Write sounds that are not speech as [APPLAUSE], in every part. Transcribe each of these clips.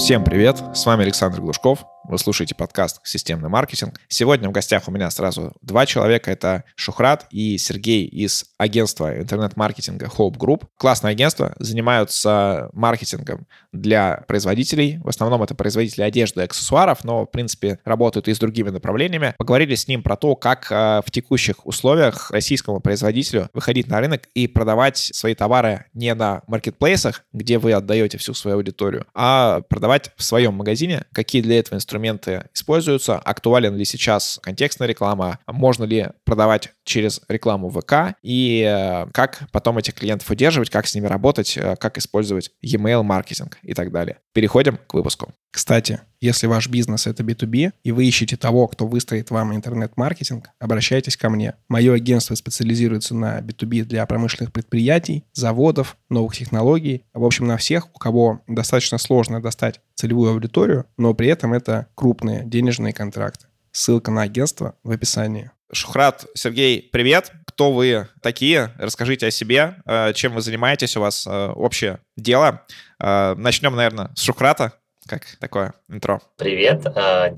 Всем привет, с вами Александр Глушков. Вы слушаете подкаст «Системный маркетинг». Сегодня в гостях у меня сразу два человека. Это Шухрат и Сергей из агентства интернет-маркетинга Hope Group. Классное агентство, занимаются маркетингом для производителей. В основном это производители одежды и аксессуаров, но, в принципе, работают и с другими направлениями. Поговорили с ним про то, как э, в текущих условиях российскому производителю выходить на рынок и продавать свои товары не на маркетплейсах, где вы отдаете всю свою аудиторию, а продавать в своем магазине, какие для этого инструменты инструменты используются, актуален ли сейчас контекстная реклама, можно ли продавать через рекламу ВК и э, как потом этих клиентов удерживать, как с ними работать, э, как использовать e-mail маркетинг и так далее. Переходим к выпуску. Кстати, если ваш бизнес это B2B, и вы ищете того, кто выстроит вам интернет-маркетинг, обращайтесь ко мне. Мое агентство специализируется на B2B для промышленных предприятий, заводов, новых технологий, в общем, на всех, у кого достаточно сложно достать целевую аудиторию, но при этом это крупные денежные контракты. Ссылка на агентство в описании. Шухрат, Сергей, привет. Кто вы такие? Расскажите о себе, э, чем вы занимаетесь, у вас э, общее дело. Э, начнем, наверное, с Шухрата. Как такое интро? Привет,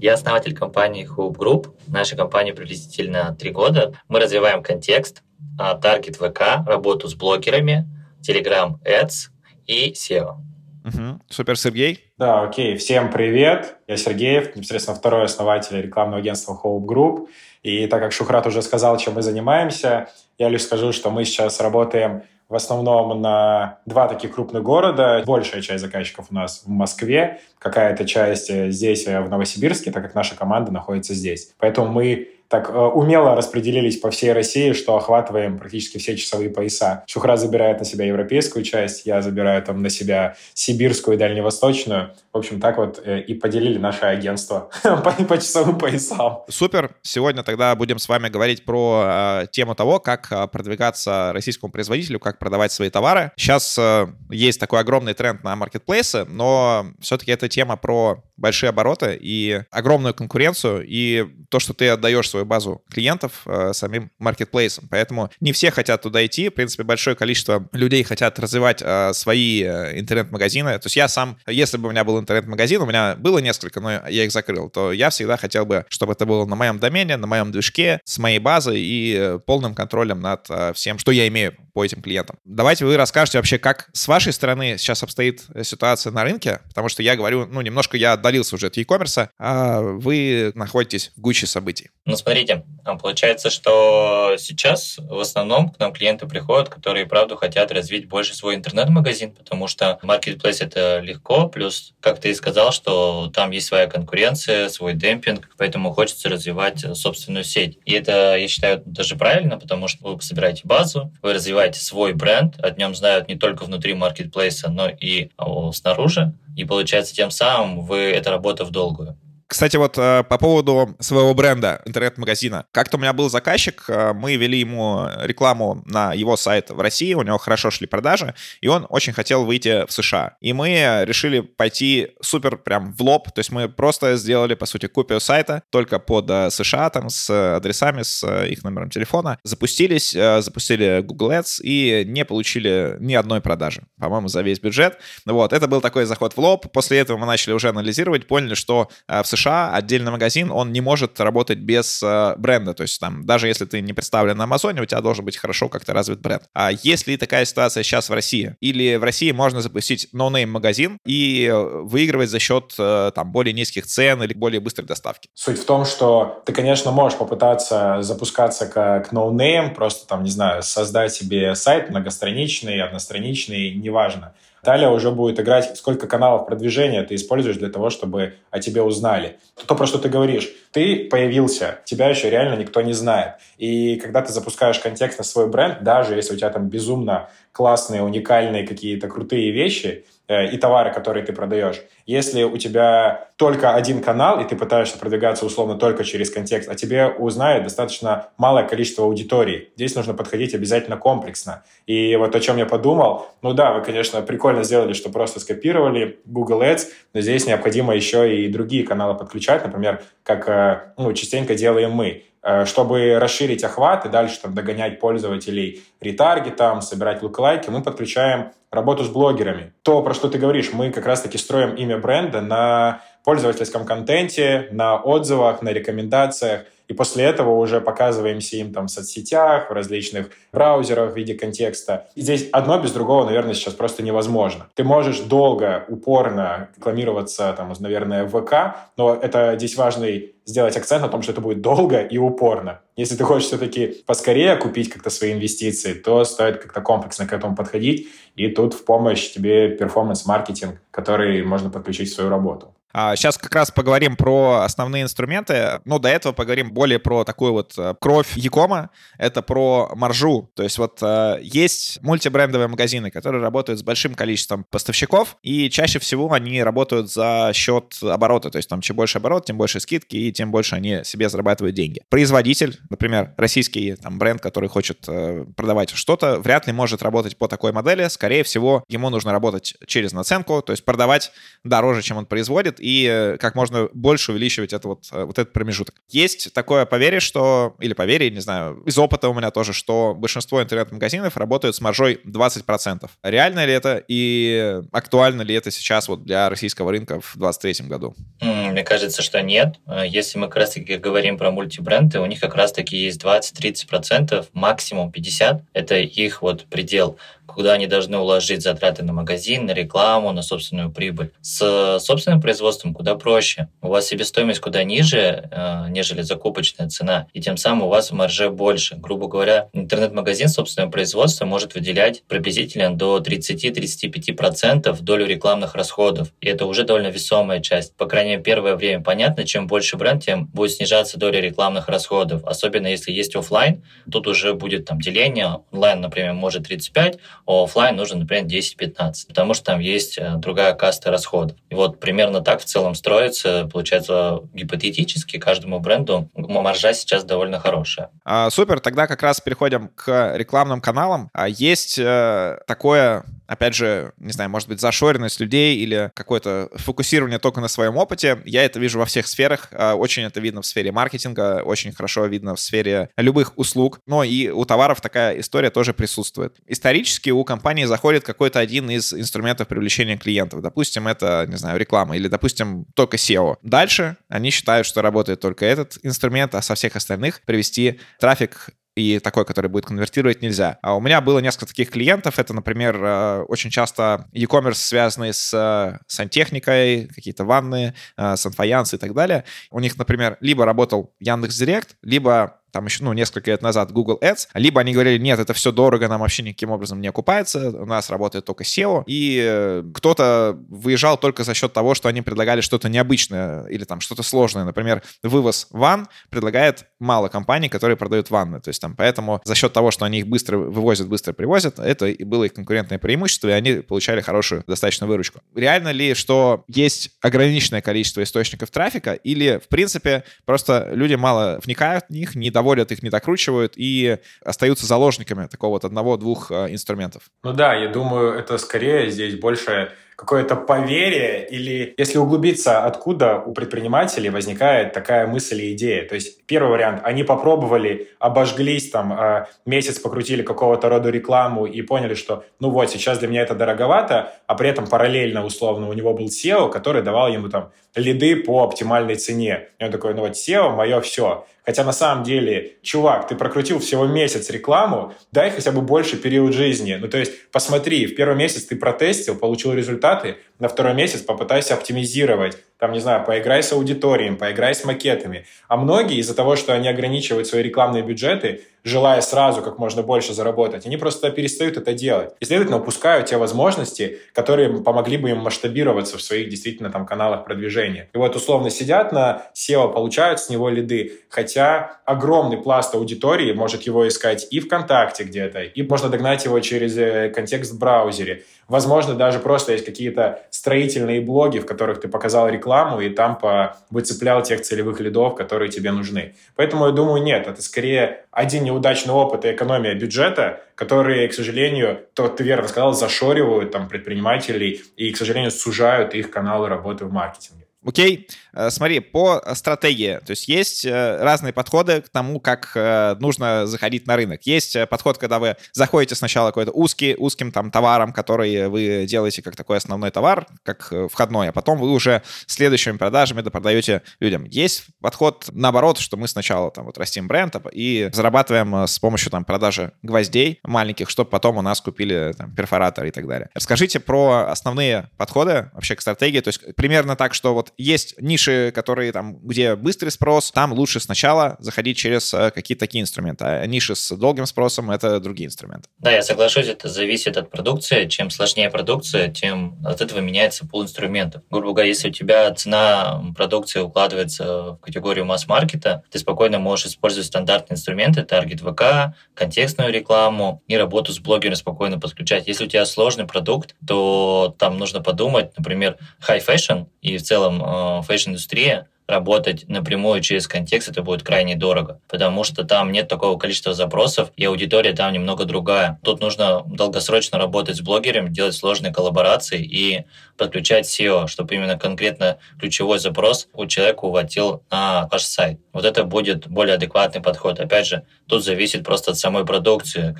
я основатель компании Hoop Group. Наша компания приблизительно три года. Мы развиваем контекст, таргет ВК, работу с блогерами, Telegram Ads и SEO. Угу. Супер, Сергей. Да, окей. Всем привет. Я Сергеев, непосредственно второй основатель рекламного агентства Hope Group. И так как Шухрат уже сказал, чем мы занимаемся, я лишь скажу, что мы сейчас работаем в основном на два таких крупных города. Большая часть заказчиков у нас в Москве, какая-то часть здесь, в Новосибирске, так как наша команда находится здесь. Поэтому мы так э, умело распределились по всей России, что охватываем практически все часовые пояса. Шухра забирает на себя европейскую часть, я забираю там на себя сибирскую и дальневосточную. В общем, так вот э, и поделили наше агентство [LAUGHS] по, по часовым поясам. Супер. Сегодня тогда будем с вами говорить про э, тему того, как э, продвигаться российскому производителю, как продавать свои товары. Сейчас э, есть такой огромный тренд на маркетплейсы, но все-таки эта тема про большие обороты и огромную конкуренцию, и то, что ты отдаешь свою базу клиентов э, самим маркетплейсом. Поэтому не все хотят туда идти. В принципе, большое количество людей хотят развивать э, свои э, интернет-магазины. То есть я сам, если бы у меня был интернет-магазин, у меня было несколько, но я их закрыл, то я всегда хотел бы, чтобы это было на моем домене, на моем движке, с моей базой и э, полным контролем над э, всем, что я имею по этим клиентам. Давайте вы расскажете вообще, как с вашей стороны сейчас обстоит ситуация на рынке, потому что я говорю, ну, немножко я отдалился уже от e-commerce, а вы находитесь в гуще событий. Ну, смотрите, а получается, что сейчас в основном к нам клиенты приходят, которые, правда, хотят развить больше свой интернет-магазин, потому что marketplace — это легко, плюс, как ты и сказал, что там есть своя конкуренция, свой демпинг, поэтому хочется развивать собственную сеть. И это, я считаю, даже правильно, потому что вы собираете базу, вы развиваете свой бренд, о нем знают не только внутри маркетплейса, но и снаружи, и получается тем самым вы это работа в долгую. Кстати, вот э, по поводу своего бренда, интернет-магазина. Как-то у меня был заказчик, э, мы вели ему рекламу на его сайт в России, у него хорошо шли продажи, и он очень хотел выйти в США. И мы решили пойти супер прям в лоб, то есть мы просто сделали, по сути, копию сайта только под э, США, там, с адресами, с их номером телефона. Запустились, запустили Google Ads и не получили ни одной продажи, по-моему, за весь бюджет. Вот, это был такой заход в лоб. После этого мы начали уже анализировать, поняли, что в США США отдельный магазин, он не может работать без э, бренда. То есть там, даже если ты не представлен на Амазоне, у тебя должен быть хорошо как-то развит бренд. А есть ли такая ситуация сейчас в России? Или в России можно запустить no-name магазин и выигрывать за счет э, там более низких цен или более быстрой доставки? Суть в том, что ты, конечно, можешь попытаться запускаться как no-name, просто там, не знаю, создать себе сайт многостраничный, одностраничный, неважно. Далее уже будет играть, сколько каналов продвижения ты используешь для того, чтобы о тебе узнали. То, про что ты говоришь. Ты появился, тебя еще реально никто не знает. И когда ты запускаешь контекст на свой бренд, даже если у тебя там безумно классные, уникальные какие-то крутые вещи, и товары, которые ты продаешь. Если у тебя только один канал, и ты пытаешься продвигаться условно только через контекст, а тебе узнает достаточно малое количество аудитории. Здесь нужно подходить обязательно комплексно. И вот о чем я подумал, ну да, вы, конечно, прикольно сделали, что просто скопировали Google Ads, но здесь необходимо еще и другие каналы подключать, например, как частенько, ну, частенько делаем мы. Э, чтобы расширить охват и дальше там, догонять пользователей ретаргетом, собирать луклайки, мы подключаем работу с блогерами. То, про что ты говоришь, мы как раз-таки строим имя бренда на пользовательском контенте, на отзывах, на рекомендациях. И после этого уже показываемся им там в соцсетях, в различных браузерах в виде контекста. И здесь одно без другого, наверное, сейчас просто невозможно. Ты можешь долго, упорно рекламироваться, там, наверное, в ВК, но это здесь важный сделать акцент на том, что это будет долго и упорно. Если ты хочешь все-таки поскорее купить как-то свои инвестиции, то стоит как-то комплексно к этому подходить. И тут в помощь тебе перформанс-маркетинг, который можно подключить в свою работу. Сейчас а, как раз поговорим про основные инструменты, но до этого поговорим более про такую вот э, кровь Якома, это про маржу. То есть вот э, есть мультибрендовые магазины, которые работают с большим количеством поставщиков, и чаще всего они работают за счет оборота. То есть там чем больше оборот, тем больше скидки, и тем больше они себе зарабатывают деньги. Производитель, например, российский там, бренд, который хочет э, продавать что-то, вряд ли может работать по такой модели. Скорее всего, ему нужно работать через наценку, то есть продавать дороже, чем он производит, и э, как можно больше увеличивать это вот, э, вот этот промежуток. Есть такое поверье, что, или поверье, не знаю, из опыта у меня тоже, что большинство интернет-магазинов работают с маржой 20%. Реально ли это и актуально ли это сейчас вот для российского рынка в 2023 году? Мне кажется, что нет. Э, если мы как раз-таки говорим про мультибренды, у них как раз-таки есть 20-30%, максимум 50%. Это их вот предел куда они должны уложить затраты на магазин, на рекламу, на собственную прибыль. С собственным производством куда проще. У вас себестоимость куда ниже, э, нежели закупочная цена, и тем самым у вас марже больше. Грубо говоря, интернет-магазин собственного производства может выделять приблизительно до 30-35% долю рекламных расходов. И это уже довольно весомая часть. По крайней мере, первое время понятно, чем больше бренд, тем будет снижаться доля рекламных расходов. Особенно если есть офлайн, тут уже будет там деление. Онлайн, например, может 35, а офлайн нужно, например, 10-15, потому что там есть э, другая каста расходов. И вот примерно так в целом строится, получается, гипотетически каждому бренду маржа сейчас довольно хорошая. А, супер, тогда как раз переходим к рекламным каналам. А, есть э, такое опять же, не знаю, может быть, зашоренность людей или какое-то фокусирование только на своем опыте. Я это вижу во всех сферах. А, очень это видно в сфере маркетинга, очень хорошо видно в сфере любых услуг. Но и у товаров такая история тоже присутствует. Исторически у компании заходит какой-то один из инструментов привлечения клиентов. Допустим, это, не знаю, реклама или, допустим, только SEO. Дальше они считают, что работает только этот инструмент, а со всех остальных привести трафик и такой, который будет конвертировать, нельзя. А у меня было несколько таких клиентов. Это, например, э, очень часто e-commerce, связанный с э, сантехникой, какие-то ванны, э, санфаянсы и так далее. У них, например, либо работал Яндекс.Директ, либо там еще, ну, несколько лет назад Google Ads, либо они говорили, нет, это все дорого, нам вообще никаким образом не окупается, у нас работает только SEO, и э, кто-то выезжал только за счет того, что они предлагали что-то необычное или там что-то сложное. Например, вывоз ван предлагает мало компаний, которые продают ванны, то есть там поэтому за счет того, что они их быстро вывозят, быстро привозят, это и было их конкурентное преимущество, и они получали хорошую достаточно выручку. Реально ли, что есть ограниченное количество источников трафика, или, в принципе, просто люди мало вникают в них, не доводят их, не докручивают и остаются заложниками такого вот одного-двух э, инструментов. Ну да, я думаю, это скорее здесь больше какое-то поверие или если углубиться, откуда у предпринимателей возникает такая мысль и идея. То есть первый вариант, они попробовали, обожглись там, а, месяц покрутили какого-то рода рекламу и поняли, что ну вот, сейчас для меня это дороговато, а при этом параллельно условно у него был SEO, который давал ему там лиды по оптимальной цене. И он такой, ну вот SEO, мое все. Хотя на самом деле, чувак, ты прокрутил всего месяц рекламу, дай хотя бы больше период жизни. Ну, то есть, посмотри, в первый месяц ты протестил, получил результаты, на второй месяц попытайся оптимизировать. Там, не знаю, поиграй с аудиторией, поиграй с макетами. А многие из-за того, что они ограничивают свои рекламные бюджеты, желая сразу как можно больше заработать, они просто перестают это делать. И, следовательно, упускают те возможности, которые помогли бы им масштабироваться в своих действительно там каналах продвижения. И вот условно сидят на SEO, получают с него лиды, хотя огромный пласт аудитории может его искать и ВКонтакте где-то, и можно догнать его через э, контекст в браузере. Возможно, даже просто есть какие-то строительные блоги, в которых ты показал рекламу, и там по... выцеплял тех целевых лидов, которые тебе нужны. Поэтому я думаю, нет, это скорее один неудачный опыт и экономия бюджета, которые, к сожалению, то ты верно сказал, зашоривают там предпринимателей и, к сожалению, сужают их каналы работы в маркетинге. Окей, смотри, по стратегии, то есть есть э, разные подходы к тому, как э, нужно заходить на рынок. Есть подход, когда вы заходите сначала какой-то узкий, узким там товаром, который вы делаете как такой основной товар, как входной, а потом вы уже следующими продажами допродаете людям. Есть подход наоборот, что мы сначала там вот растим бренд и зарабатываем с помощью там продажи гвоздей маленьких, чтобы потом у нас купили там перфоратор и так далее. Расскажите про основные подходы вообще к стратегии, то есть примерно так, что вот есть ниши, которые там, где быстрый спрос, там лучше сначала заходить через э, какие-то такие инструменты, а ниши с долгим спросом — это другие инструменты. Да, я соглашусь, это зависит от продукции. Чем сложнее продукция, тем от этого меняется пул инструментов. Грубо говоря, если у тебя цена продукции укладывается в категорию масс-маркета, ты спокойно можешь использовать стандартные инструменты, таргет ВК, контекстную рекламу и работу с блогером спокойно подключать. Если у тебя сложный продукт, то там нужно подумать, например, high fashion и в целом э, fashion-индустрия, работать напрямую через контекст, это будет крайне дорого, потому что там нет такого количества запросов, и аудитория там немного другая. Тут нужно долгосрочно работать с блогером, делать сложные коллаборации и подключать SEO, чтобы именно конкретно ключевой запрос у человека уводил на ваш сайт. Вот это будет более адекватный подход. Опять же, тут зависит просто от самой продукции,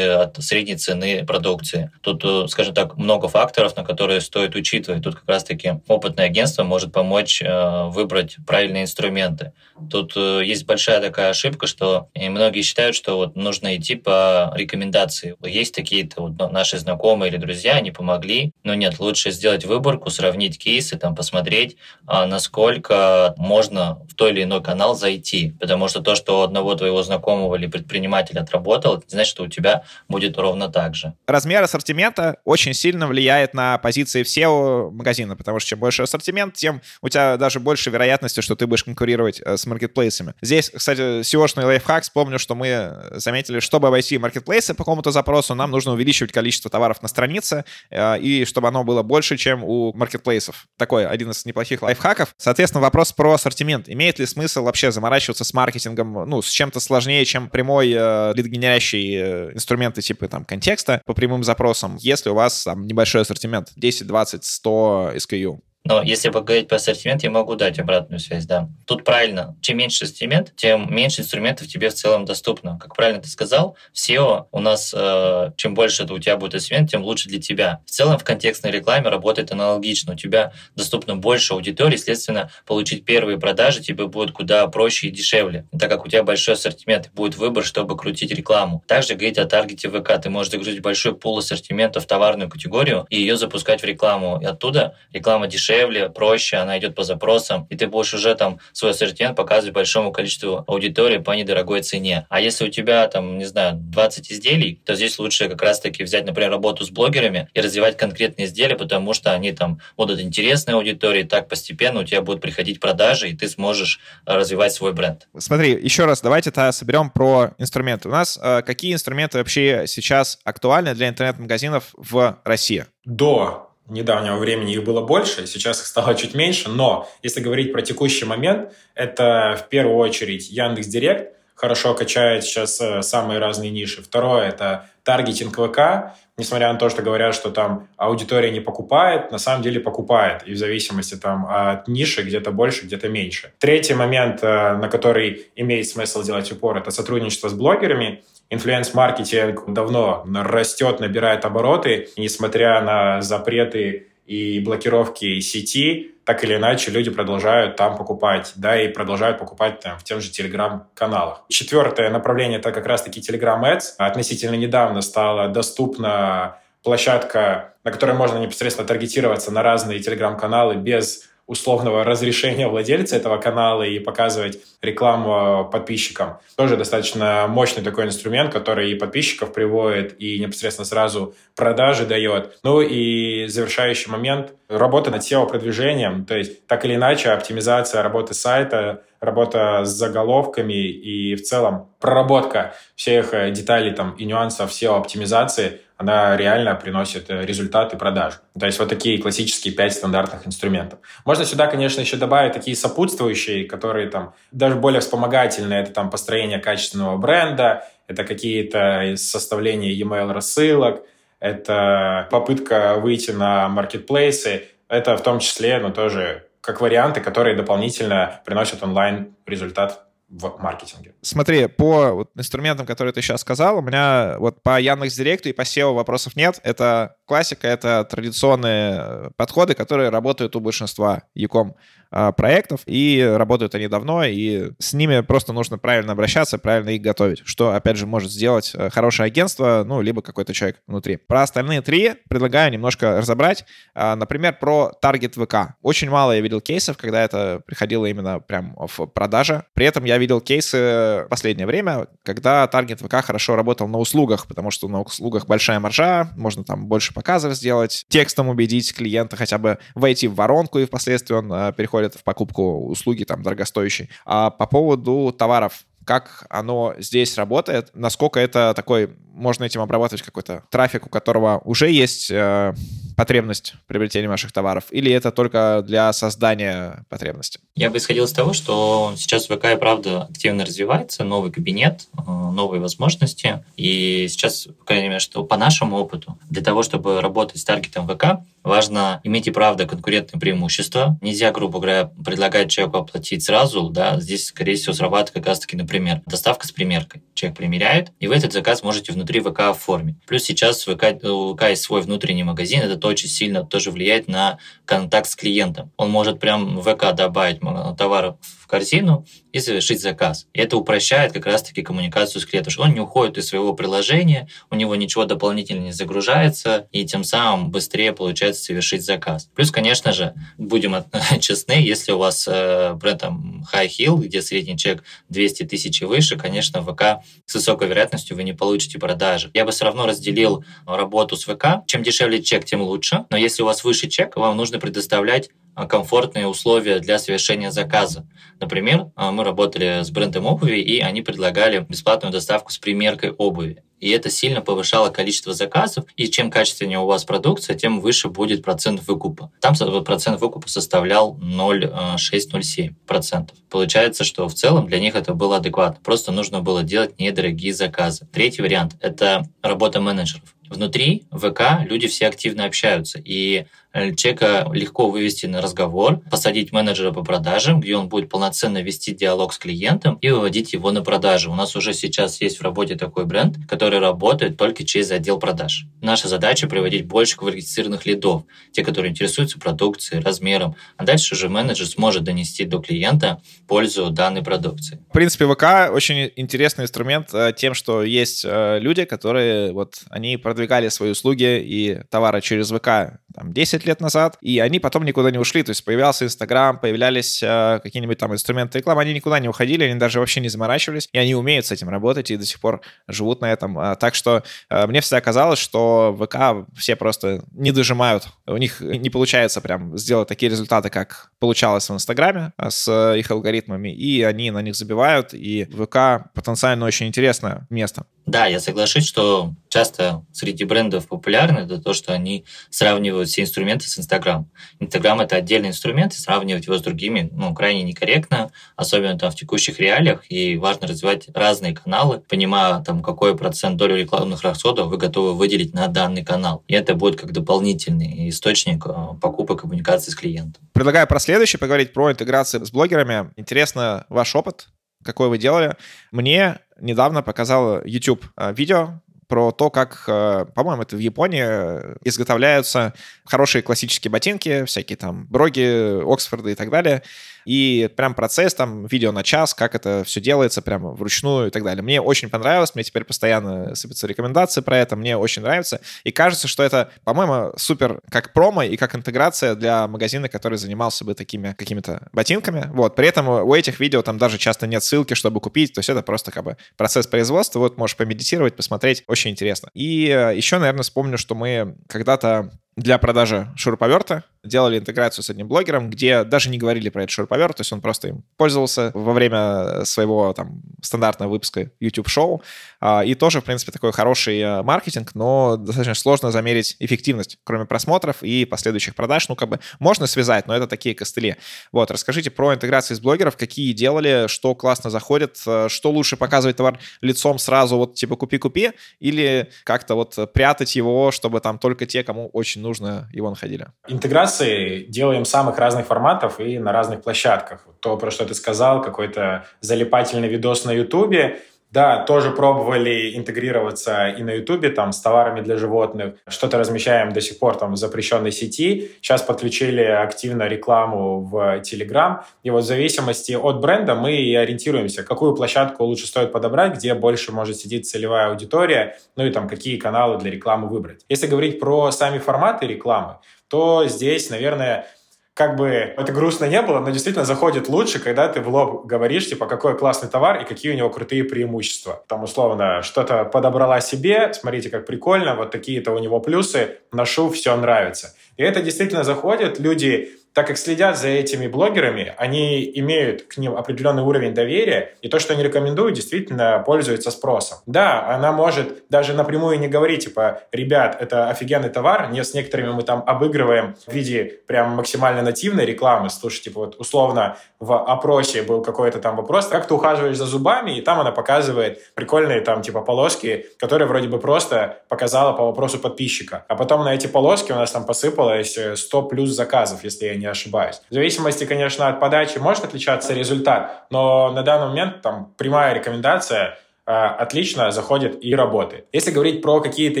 от средней цены продукции. Тут, э, скажем так, много факторов, на которые стоит учитывать. Тут как раз-таки опытное агентство может помочь э, выбрать правильные инструменты. Тут э, есть большая такая ошибка, что многие считают, что вот нужно идти по рекомендации. Есть такие-то вот наши знакомые или друзья, они помогли, но нет, лучше сделать выборку, сравнить кейсы, там, посмотреть, а насколько можно в той или иной канал зайти. Потому что то, что у одного твоего знакомого или предпринимателя отработал, это значит, что у тебя будет ровно так же. Размер ассортимента очень сильно влияет на позиции в SEO магазина, потому что чем больше ассортимент, тем у тебя даже больше вероятности что ты будешь конкурировать э, с маркетплейсами. Здесь, кстати, SEO-шный лайфхак, вспомню, что мы заметили, чтобы обойти маркетплейсы по какому-то запросу, нам нужно увеличивать количество товаров на странице, э, и чтобы оно было больше, чем у маркетплейсов. Такой один из неплохих лайфхаков. Соответственно, вопрос про ассортимент. Имеет ли смысл вообще заморачиваться с маркетингом, ну, с чем-то сложнее, чем прямой э, лид-генерящий э, инструменты типа там контекста по прямым запросам, если у вас там небольшой ассортимент, 10, 20, 100 SKU? Но если поговорить по ассортименту, я могу дать обратную связь, да. Тут правильно, чем меньше ассортимент, тем меньше инструментов тебе в целом доступно. Как правильно ты сказал, в SEO у нас, э, чем больше у тебя будет ассортимент, тем лучше для тебя. В целом в контекстной рекламе работает аналогично. У тебя доступно больше аудитории, следственно, получить первые продажи тебе будет куда проще и дешевле, так как у тебя большой ассортимент будет выбор, чтобы крутить рекламу. Также говорить о таргете ВК. Ты можешь загрузить большой пул ассортимента в товарную категорию и ее запускать в рекламу. И оттуда реклама дешевле дешевле, проще, она идет по запросам, и ты будешь уже там свой ассортимент показывать большому количеству аудитории по недорогой цене. А если у тебя там, не знаю, 20 изделий, то здесь лучше как раз-таки взять, например, работу с блогерами и развивать конкретные изделия, потому что они там будут интересны аудитории, так постепенно у тебя будут приходить продажи, и ты сможешь э, развивать свой бренд. Смотри, еще раз, давайте тогда соберем про инструменты. У нас э, какие инструменты вообще сейчас актуальны для интернет-магазинов в России? До недавнего времени их было больше, сейчас их стало чуть меньше, но если говорить про текущий момент, это в первую очередь Яндекс Директ, хорошо качает сейчас э, самые разные ниши. Второе – это таргетинг ВК, несмотря на то, что говорят, что там аудитория не покупает, на самом деле покупает, и в зависимости там от ниши где-то больше, где-то меньше. Третий момент, э, на который имеет смысл делать упор, это сотрудничество с блогерами. Инфлюенс-маркетинг давно растет, набирает обороты, несмотря на запреты и блокировки сети, так или иначе люди продолжают там покупать, да, и продолжают покупать там в тем же телеграм-каналах. Четвертое направление — это как раз-таки Telegram Ads. Относительно недавно стала доступна площадка, на которой можно непосредственно таргетироваться на разные телеграм-каналы без условного разрешения владельца этого канала и показывать рекламу подписчикам. Тоже достаточно мощный такой инструмент, который и подписчиков приводит, и непосредственно сразу продажи дает. Ну и завершающий момент — работа над SEO-продвижением, то есть так или иначе оптимизация работы сайта, работа с заголовками и в целом проработка всех деталей там, и нюансов SEO-оптимизации — она реально приносит э, результаты продаж. То есть вот такие классические пять стандартных инструментов. Можно сюда, конечно, еще добавить такие сопутствующие, которые там даже более вспомогательные. Это там построение качественного бренда, это какие-то составления e-mail рассылок, это попытка выйти на маркетплейсы, это в том числе, но тоже как варианты, которые дополнительно приносят онлайн результат в маркетинге. Смотри, по вот инструментам, которые ты сейчас сказал, у меня вот по Яндекс Директу и по SEO вопросов нет. Это классика, это традиционные подходы, которые работают у большинства Яком проектов, и работают они давно, и с ними просто нужно правильно обращаться, правильно их готовить, что, опять же, может сделать э, хорошее агентство, ну, либо какой-то человек внутри. Про остальные три предлагаю немножко разобрать. А, например, про таргет ВК. Очень мало я видел кейсов, когда это приходило именно прям в продаже. При этом я видел кейсы в последнее время, когда таргет ВК хорошо работал на услугах, потому что на услугах большая маржа, можно там больше показов сделать, текстом убедить клиента хотя бы войти в воронку, и впоследствии он э, переходит переходят в покупку услуги там дорогостоящей. А по поводу товаров, как оно здесь работает, насколько это такой, можно этим обрабатывать какой-то трафик, у которого уже есть э, потребность в приобретении ваших товаров, или это только для создания потребности? Я бы исходил из того, что сейчас ВК и правда активно развивается, новый кабинет, э, новые возможности, и сейчас, по крайней мере, что по нашему опыту, для того, чтобы работать с таргетом ВК, важно иметь и правда конкурентное преимущество. Нельзя, грубо говоря, предлагать человеку оплатить сразу, да, здесь, скорее всего, срабатывает как раз-таки, например, доставка с примеркой. Человек примеряет, и вы этот заказ можете внутри ВК оформить. Плюс сейчас ВК, у ВК есть свой внутренний магазин, это очень сильно тоже влияет на контакт с клиентом. Он может прям ВК добавить товар в корзину и совершить заказ. И это упрощает как раз-таки коммуникацию с клиентом, он не уходит из своего приложения, у него ничего дополнительно не загружается, и тем самым быстрее получается совершить заказ. Плюс, конечно же, будем [LAUGHS] честны, если у вас э, бренд там High Hill, где средний чек 200 тысяч и выше, конечно, в ВК с высокой вероятностью вы не получите продажи. Я бы все равно разделил работу с ВК. Чем дешевле чек, тем лучше. Но если у вас выше чек, вам нужно предоставлять а, комфортные условия для совершения заказа. Например, а, мы работали с брендом обуви, и они предлагали бесплатную доставку с примеркой обуви. И это сильно повышало количество заказов, и чем качественнее у вас продукция, тем выше будет процент выкупа. Там процент выкупа составлял 0,6-0,7%. А, Получается, что в целом для них это было адекватно. Просто нужно было делать недорогие заказы. Третий вариант – это работа менеджеров. Внутри ВК люди все активно общаются, и Э, человека легко вывести на разговор, посадить менеджера по продажам, где он будет полноценно вести диалог с клиентом и выводить его на продажи. У нас уже сейчас есть в работе такой бренд, который работает только через отдел продаж. Наша задача приводить больше квалифицированных лидов, те, которые интересуются продукцией, размером, а дальше уже менеджер сможет донести до клиента пользу данной продукции. В принципе, ВК очень интересный инструмент э, тем, что есть э, люди, которые вот они продвигали свои услуги и товары через ВК там, 10 10 лет назад, и они потом никуда не ушли. То есть появлялся Инстаграм, появлялись э, какие-нибудь там инструменты рекламы, они никуда не уходили, они даже вообще не заморачивались, и они умеют с этим работать и до сих пор живут на этом. А, так что э, мне всегда казалось, что ВК все просто не дожимают. У них не получается прям сделать такие результаты, как получалось в Инстаграме а, с их алгоритмами, и они на них забивают, и ВК потенциально очень интересное место. Да, я соглашусь, что часто среди брендов популярно это то, что они сравнивают все инструменты с Инстаграм. Инстаграм — это отдельный инструмент, и сравнивать его с другими ну, крайне некорректно, особенно там в текущих реалиях, и важно развивать разные каналы, понимая, там, какой процент долю рекламных расходов вы готовы выделить на данный канал. И это будет как дополнительный источник э, покупок и коммуникации с клиентом. Предлагаю про следующее поговорить про интеграцию с блогерами. Интересно ваш опыт, какой вы делали. Мне недавно показал YouTube э, видео про то, как, э, по-моему, это в Японии э, изготовляются хорошие классические ботинки, всякие там броги, Оксфорды и так далее. И прям процесс, там, видео на час, как это все делается прямо вручную и так далее. Мне очень понравилось, мне теперь постоянно сыпятся рекомендации про это, мне очень нравится. И кажется, что это, по-моему, супер как промо и как интеграция для магазина, который занимался бы такими какими-то ботинками. Вот, при этом у этих видео там даже часто нет ссылки, чтобы купить, то есть это просто как бы процесс производства, вот можешь помедитировать, посмотреть, очень интересно. И э, еще, наверное, вспомню, что мы когда-то для продажи шуруповерта делали интеграцию с одним блогером, где даже не говорили про этот шуруповерт, то есть он просто им пользовался во время своего там стандартного выпуска YouTube-шоу. А, и тоже, в принципе, такой хороший э, маркетинг, но достаточно сложно замерить эффективность, кроме просмотров и последующих продаж. Ну, как бы можно связать, но это такие костыли. Вот, расскажите про интеграции с блогеров, какие делали, что классно заходит, э, что лучше показывать товар лицом сразу, вот типа купи-купи, или как-то вот прятать его, чтобы там только те, кому очень нужно его находили. Интеграция трансляции делаем самых разных форматов и на разных площадках. То, про что ты сказал, какой-то залипательный видос на Ютубе, да, тоже пробовали интегрироваться и на Ютубе, там, с товарами для животных. Что-то размещаем до сих пор там в запрещенной сети. Сейчас подключили активно рекламу в Телеграм. И вот в зависимости от бренда мы и ориентируемся, какую площадку лучше стоит подобрать, где больше может сидеть целевая аудитория, ну и там какие каналы для рекламы выбрать. Если говорить про сами форматы рекламы, то здесь, наверное, как бы это грустно не было, но действительно заходит лучше, когда ты в лоб говоришь, типа, какой классный товар и какие у него крутые преимущества. Там, условно, что-то подобрала себе, смотрите, как прикольно, вот такие-то у него плюсы, ношу, все нравится. И это действительно заходит, люди так как следят за этими блогерами, они имеют к ним определенный уровень доверия, и то, что они рекомендуют, действительно пользуется спросом. Да, она может даже напрямую не говорить, типа, ребят, это офигенный товар, не с некоторыми мы там обыгрываем в виде прям максимально нативной рекламы. Слушай, типа, вот условно в опросе был какой-то там вопрос, как ты ухаживаешь за зубами, и там она показывает прикольные там типа полоски, которые вроде бы просто показала по вопросу подписчика. А потом на эти полоски у нас там посыпалось 100 плюс заказов, если я не ошибаюсь. В зависимости, конечно, от подачи может отличаться результат, но на данный момент там прямая рекомендация э, отлично заходит и работает. Если говорить про какие-то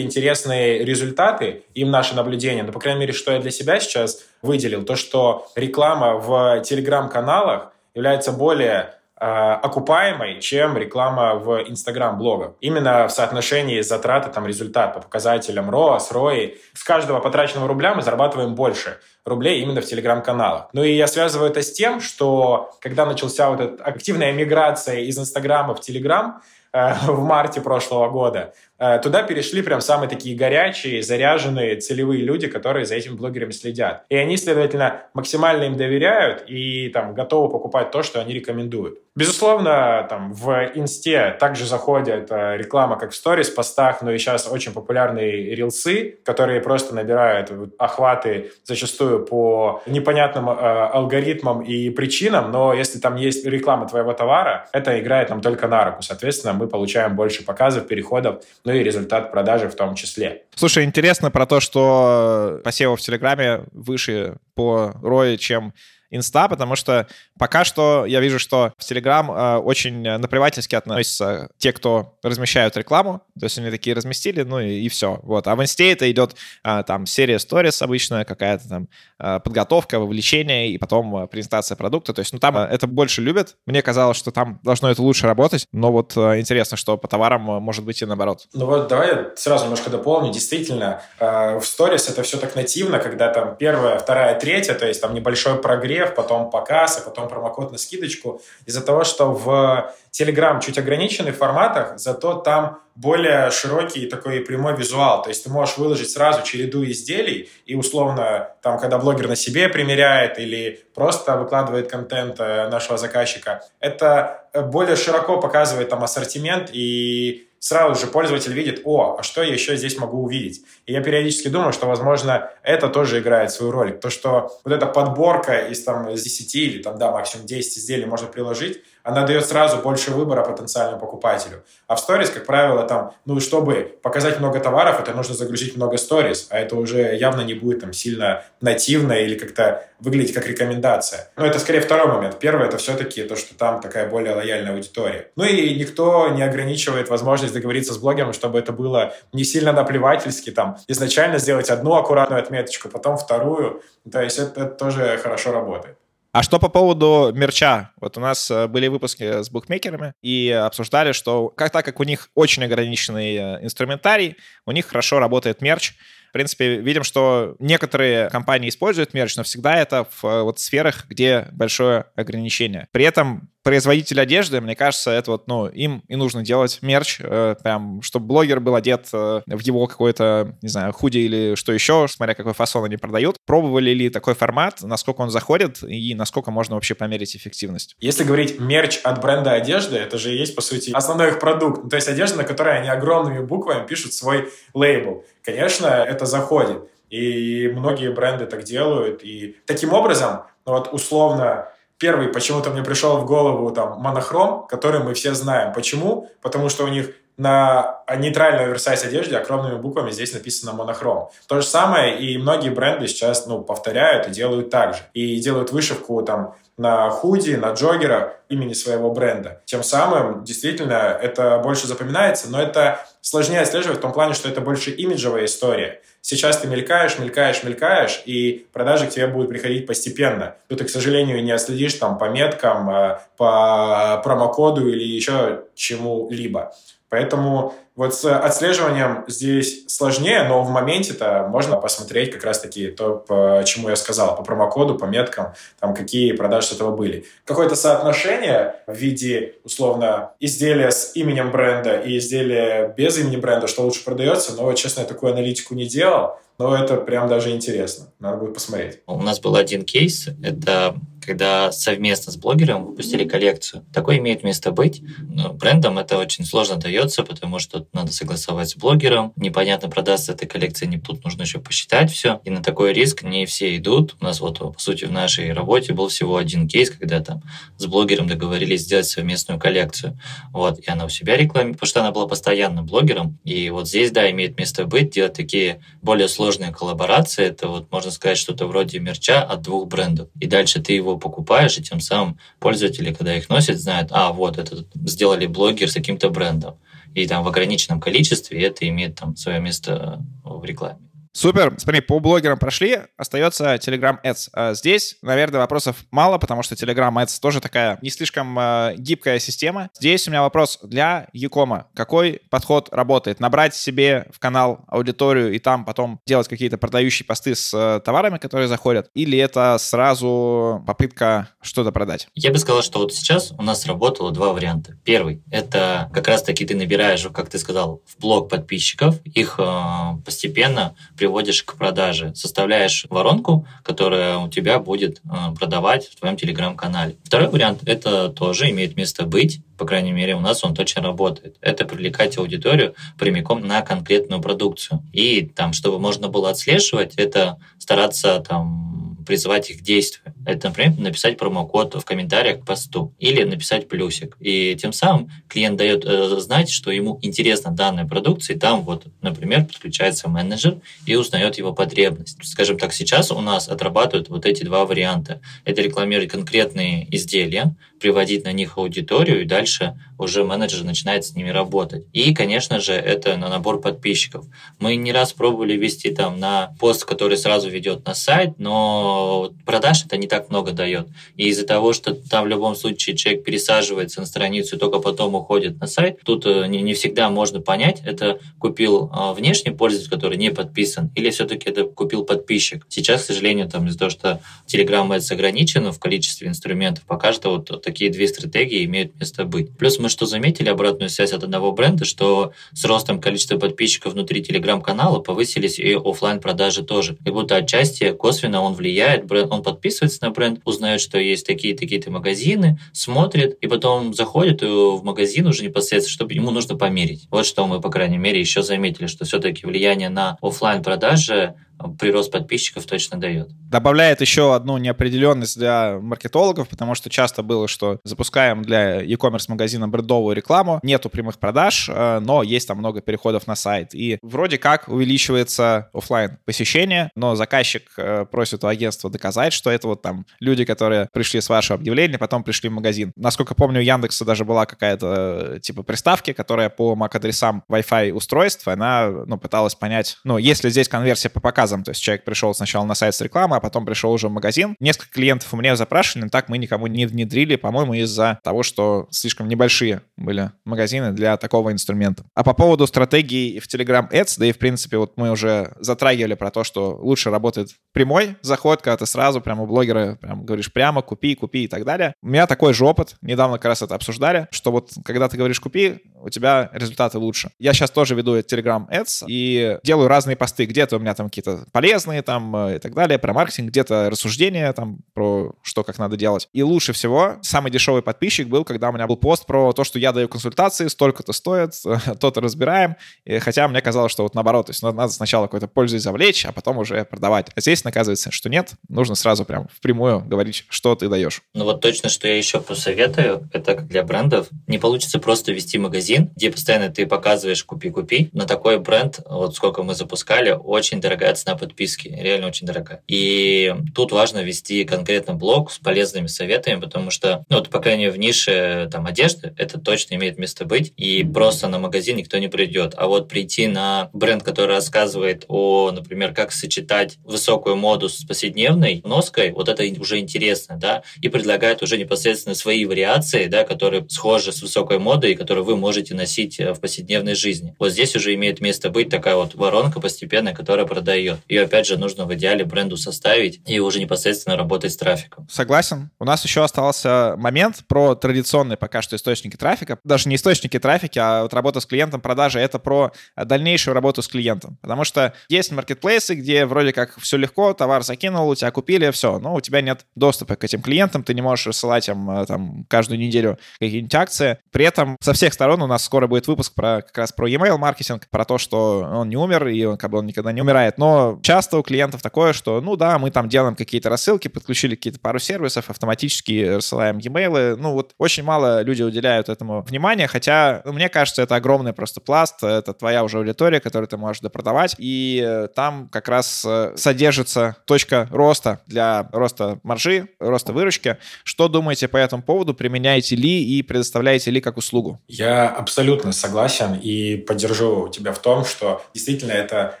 интересные результаты, им наше наблюдение, ну, по крайней мере, что я для себя сейчас выделил, то, что реклама в телеграм-каналах является более окупаемой, чем реклама в Инстаграм-блогах. Именно в соотношении затраты там результат по показателям ROAS, ROI. С каждого потраченного рубля мы зарабатываем больше рублей именно в Телеграм-каналах. Ну и я связываю это с тем, что когда начался вот эта активная миграция из Инстаграма в Телеграм, э, [LAUGHS] в марте прошлого года. Э, туда перешли прям самые такие горячие, заряженные, целевые люди, которые за этими блогерами следят. И они, следовательно, максимально им доверяют и там готовы покупать то, что они рекомендуют. Безусловно, там в инсте также заходит э, реклама как в сторис, постах, но и сейчас очень популярные рилсы, которые просто набирают охваты зачастую по непонятным э, алгоритмам и причинам, но если там есть реклама твоего товара, это играет нам только на руку. Соответственно, мы получаем больше показов, переходов, ну и результат продажи в том числе. Слушай, интересно про то, что посевов в Телеграме выше по ROI, чем инста, потому что пока что я вижу, что в Telegram э, очень наплевательски относятся те, кто размещают рекламу, то есть они такие разместили, ну и, и все. Вот. А в инсте это идет э, там серия сторис обычная, какая-то там э, подготовка, вовлечение и потом э, презентация продукта. То есть, ну там э, это больше любят. Мне казалось, что там должно это лучше работать, но вот э, интересно, что по товарам э, может быть и наоборот. Ну вот давай я сразу немножко дополню. Действительно, э, в сторис это все так нативно, когда там первая, вторая, третья, то есть там небольшой прогресс прогрев, потом показ, а потом промокод на скидочку. Из-за того, что в Telegram чуть ограниченный в форматах, зато там более широкий такой прямой визуал. То есть ты можешь выложить сразу череду изделий и условно, там, когда блогер на себе примеряет или просто выкладывает контент э, нашего заказчика, это более широко показывает там ассортимент и сразу же пользователь видит, о, а что я еще здесь могу увидеть? И я периодически думаю, что, возможно, это тоже играет свою роль. То, что вот эта подборка из, там, из 10 или там, да, максимум 10 изделий можно приложить, она дает сразу больше выбора потенциальному покупателю. А в сторис, как правило, там, ну, чтобы показать много товаров, это нужно загрузить много сторис, а это уже явно не будет там сильно нативно или как-то выглядеть как рекомендация. Но это скорее второй момент. Первый — это все-таки то, что там такая более лояльная аудитория. Ну и никто не ограничивает возможность договориться с блогером, чтобы это было не сильно наплевательски, там, изначально сделать одну аккуратную отметочку, потом вторую. То есть это, это тоже хорошо работает. А что по поводу мерча? Вот у нас э, были выпуски с букмекерами и обсуждали, что как так как у них очень ограниченный э, инструментарий, у них хорошо работает мерч, в принципе, видим, что некоторые компании используют мерч, но всегда это в э, вот сферах, где большое ограничение. При этом производитель одежды, мне кажется, это вот, ну, им и нужно делать мерч, э, прям, чтобы блогер был одет э, в его какой-то, не знаю, худи или что еще, смотря какой фасон они продают. Пробовали ли такой формат, насколько он заходит и насколько можно вообще померить эффективность? Если говорить мерч от бренда одежды, это же и есть, по сути, основной их продукт. Ну, то есть одежда, на которой они огромными буквами пишут свой лейбл. Конечно, это заходит. И многие бренды так делают. И таким образом, ну вот условно, первый почему-то мне пришел в голову там монохром, который мы все знаем. Почему? Потому что у них на нейтральной оверсайз одежде огромными буквами здесь написано монохром. То же самое и многие бренды сейчас ну, повторяют и делают так же. И делают вышивку там на худи, на джогера имени своего бренда. Тем самым, действительно, это больше запоминается, но это сложнее отслеживать в том плане, что это больше имиджевая история. Сейчас ты мелькаешь, мелькаешь, мелькаешь, и продажи к тебе будут приходить постепенно. Тут ты, к сожалению, не отследишь там по меткам, э, по промокоду или еще чему-либо. Поэтому вот с отслеживанием здесь сложнее, но в моменте-то можно посмотреть как раз-таки то, по чему я сказал, по промокоду, по меткам, там какие продажи с этого были. Какое-то соотношение в виде, условно, изделия с именем бренда и изделия без имени бренда, что лучше продается, но, честно, я такую аналитику не делал, но это прям даже интересно. Надо будет посмотреть. У нас был один кейс. Это когда совместно с блогером выпустили коллекцию. Такое имеет место быть. Но брендам это очень сложно дается, потому что надо согласовать с блогером. Непонятно, продастся эта коллекция, не тут нужно еще посчитать все. И на такой риск не все идут. У нас вот, по сути, в нашей работе был всего один кейс, когда там с блогером договорились сделать совместную коллекцию. Вот, и она у себя рекламирует, потому что она была постоянным блогером. И вот здесь, да, имеет место быть, делать такие более сложные коллаборации. Это вот, можно сказать, что-то вроде мерча от двух брендов. И дальше ты его покупаешь, и тем самым пользователи, когда их носят, знают, а, вот, это сделали блогер с каким-то брендом. И там в ограниченном количестве это имеет там свое место в рекламе. Супер. Смотри, по блогерам прошли, остается Telegram Ads. А здесь, наверное, вопросов мало, потому что Telegram Ads тоже такая не слишком э, гибкая система. Здесь у меня вопрос для Якома. Какой подход работает? Набрать себе в канал аудиторию и там потом делать какие-то продающие посты с э, товарами, которые заходят? Или это сразу попытка что-то продать? Я бы сказал, что вот сейчас у нас работало два варианта. Первый — это как раз-таки ты набираешь, как ты сказал, в блог подписчиков, их э, постепенно приводишь к продаже. Составляешь воронку, которая у тебя будет э, продавать в твоем телеграм-канале. Второй вариант – это тоже имеет место быть. По крайней мере, у нас он точно работает. Это привлекать аудиторию прямиком на конкретную продукцию. И там, чтобы можно было отслеживать, это стараться там призывать их к действию. Это, например, написать промокод в комментариях к посту или написать плюсик. И тем самым клиент дает э, знать, что ему интересна данная продукция, и там вот, например, подключается менеджер и узнает его потребность. Скажем так, сейчас у нас отрабатывают вот эти два варианта. Это рекламировать конкретные изделия, приводить на них аудиторию, и дальше уже менеджер начинает с ними работать. И, конечно же, это на набор подписчиков. Мы не раз пробовали вести там на пост, который сразу ведет на сайт, но продаж это не так много дает. И из-за того, что там в любом случае человек пересаживается на страницу и только потом уходит на сайт, тут э, не, не всегда можно понять, это купил э, внешний пользователь, который не подписан, или все-таки это купил подписчик. Сейчас, к сожалению, там из-за того, что Telegram Ads ограничено в количестве инструментов, пока что вот такие две стратегии имеют место быть. Плюс мы что заметили обратную связь от одного бренда, что с ростом количества подписчиков внутри телеграм-канала повысились и офлайн продажи тоже. Как будто отчасти косвенно он влияет, бренд, он подписывается на бренд, узнает, что есть такие-такие-то магазины, смотрит, и потом заходит в магазин уже непосредственно, чтобы ему нужно померить. Вот что мы, по крайней мере, еще заметили, что все-таки влияние на офлайн продажи прирост подписчиков точно дает. Добавляет еще одну неопределенность для маркетологов, потому что часто было, что запускаем для e-commerce магазина брендовую рекламу, нету прямых продаж, э, но есть там много переходов на сайт. И вроде как увеличивается офлайн посещение, но заказчик э, просит у агентства доказать, что это вот там люди, которые пришли с вашего объявления, потом пришли в магазин. Насколько помню, у Яндекса даже была какая-то э, типа приставки, которая по MAC-адресам Wi-Fi устройств, она ну, пыталась понять, ну, если здесь конверсия по показам заказом. То есть человек пришел сначала на сайт с рекламой, а потом пришел уже в магазин. Несколько клиентов у меня запрашивали, но так мы никому не внедрили, по-моему, из-за того, что слишком небольшие были магазины для такого инструмента. А по поводу стратегии в Telegram Ads, да и в принципе вот мы уже затрагивали про то, что лучше работает прямой заход, когда ты сразу прямо у блогера прям говоришь прямо купи, купи и так далее. У меня такой же опыт, недавно как раз это обсуждали, что вот когда ты говоришь купи, у тебя результаты лучше. Я сейчас тоже веду Telegram Ads и делаю разные посты. Где-то у меня там какие-то полезные там э, и так далее, про маркетинг, где-то рассуждения там про что, как надо делать. И лучше всего самый дешевый подписчик был, когда у меня был пост про то, что я даю консультации, столько-то стоит, [LAUGHS] то-то разбираем. И хотя мне казалось, что вот наоборот, то есть надо сначала какой-то пользу завлечь, а потом уже продавать. А здесь оказывается, что нет, нужно сразу прям впрямую говорить, что ты даешь. Ну вот точно, что я еще посоветую, это для брендов. Не получится просто вести магазин, где постоянно ты показываешь купи-купи. На такой бренд, вот сколько мы запускали, очень дорогая цена подписки, реально очень дорогая. И тут важно вести конкретно блог с полезными советами, потому что, ну вот, по крайней мере, в нише там одежды это точно имеет место быть, и просто на магазин никто не придет. А вот прийти на бренд, который рассказывает о, например, как сочетать высокую моду с повседневной ноской, вот это уже интересно, да, и предлагает уже непосредственно свои вариации, да, которые схожи с высокой модой, и которые вы можете носить э, в повседневной жизни. Вот здесь уже имеет место быть такая вот воронка постепенная, которая продает. Ее, опять же, нужно в идеале бренду составить и уже непосредственно работать с трафиком. Согласен. У нас еще остался момент про традиционные пока что источники трафика. Даже не источники трафика, а вот работа с клиентом, продажи — это про дальнейшую работу с клиентом. Потому что есть маркетплейсы, где вроде как все легко, товар закинул, у тебя купили, все, но у тебя нет доступа к этим клиентам, ты не можешь рассылать им э, там каждую неделю какие-нибудь акции. При этом со всех сторон у нас скоро будет выпуск про как раз про e-mail маркетинг, про то, что он не умер и он как бы он никогда не умирает. Но часто у клиентов такое, что ну да, мы там делаем какие-то рассылки, подключили какие-то пару сервисов, автоматически рассылаем e-mail. Ну вот очень мало люди уделяют этому внимания, хотя ну, мне кажется, это огромный просто пласт, это твоя уже аудитория, которую ты можешь допродавать, и э, там как раз э, содержится точка роста для роста маржи, роста выручки. Что думаете по этому поводу? Применяете ли и предоставляете ли как услугу? Я абсолютно согласен и поддержу тебя в том, что действительно это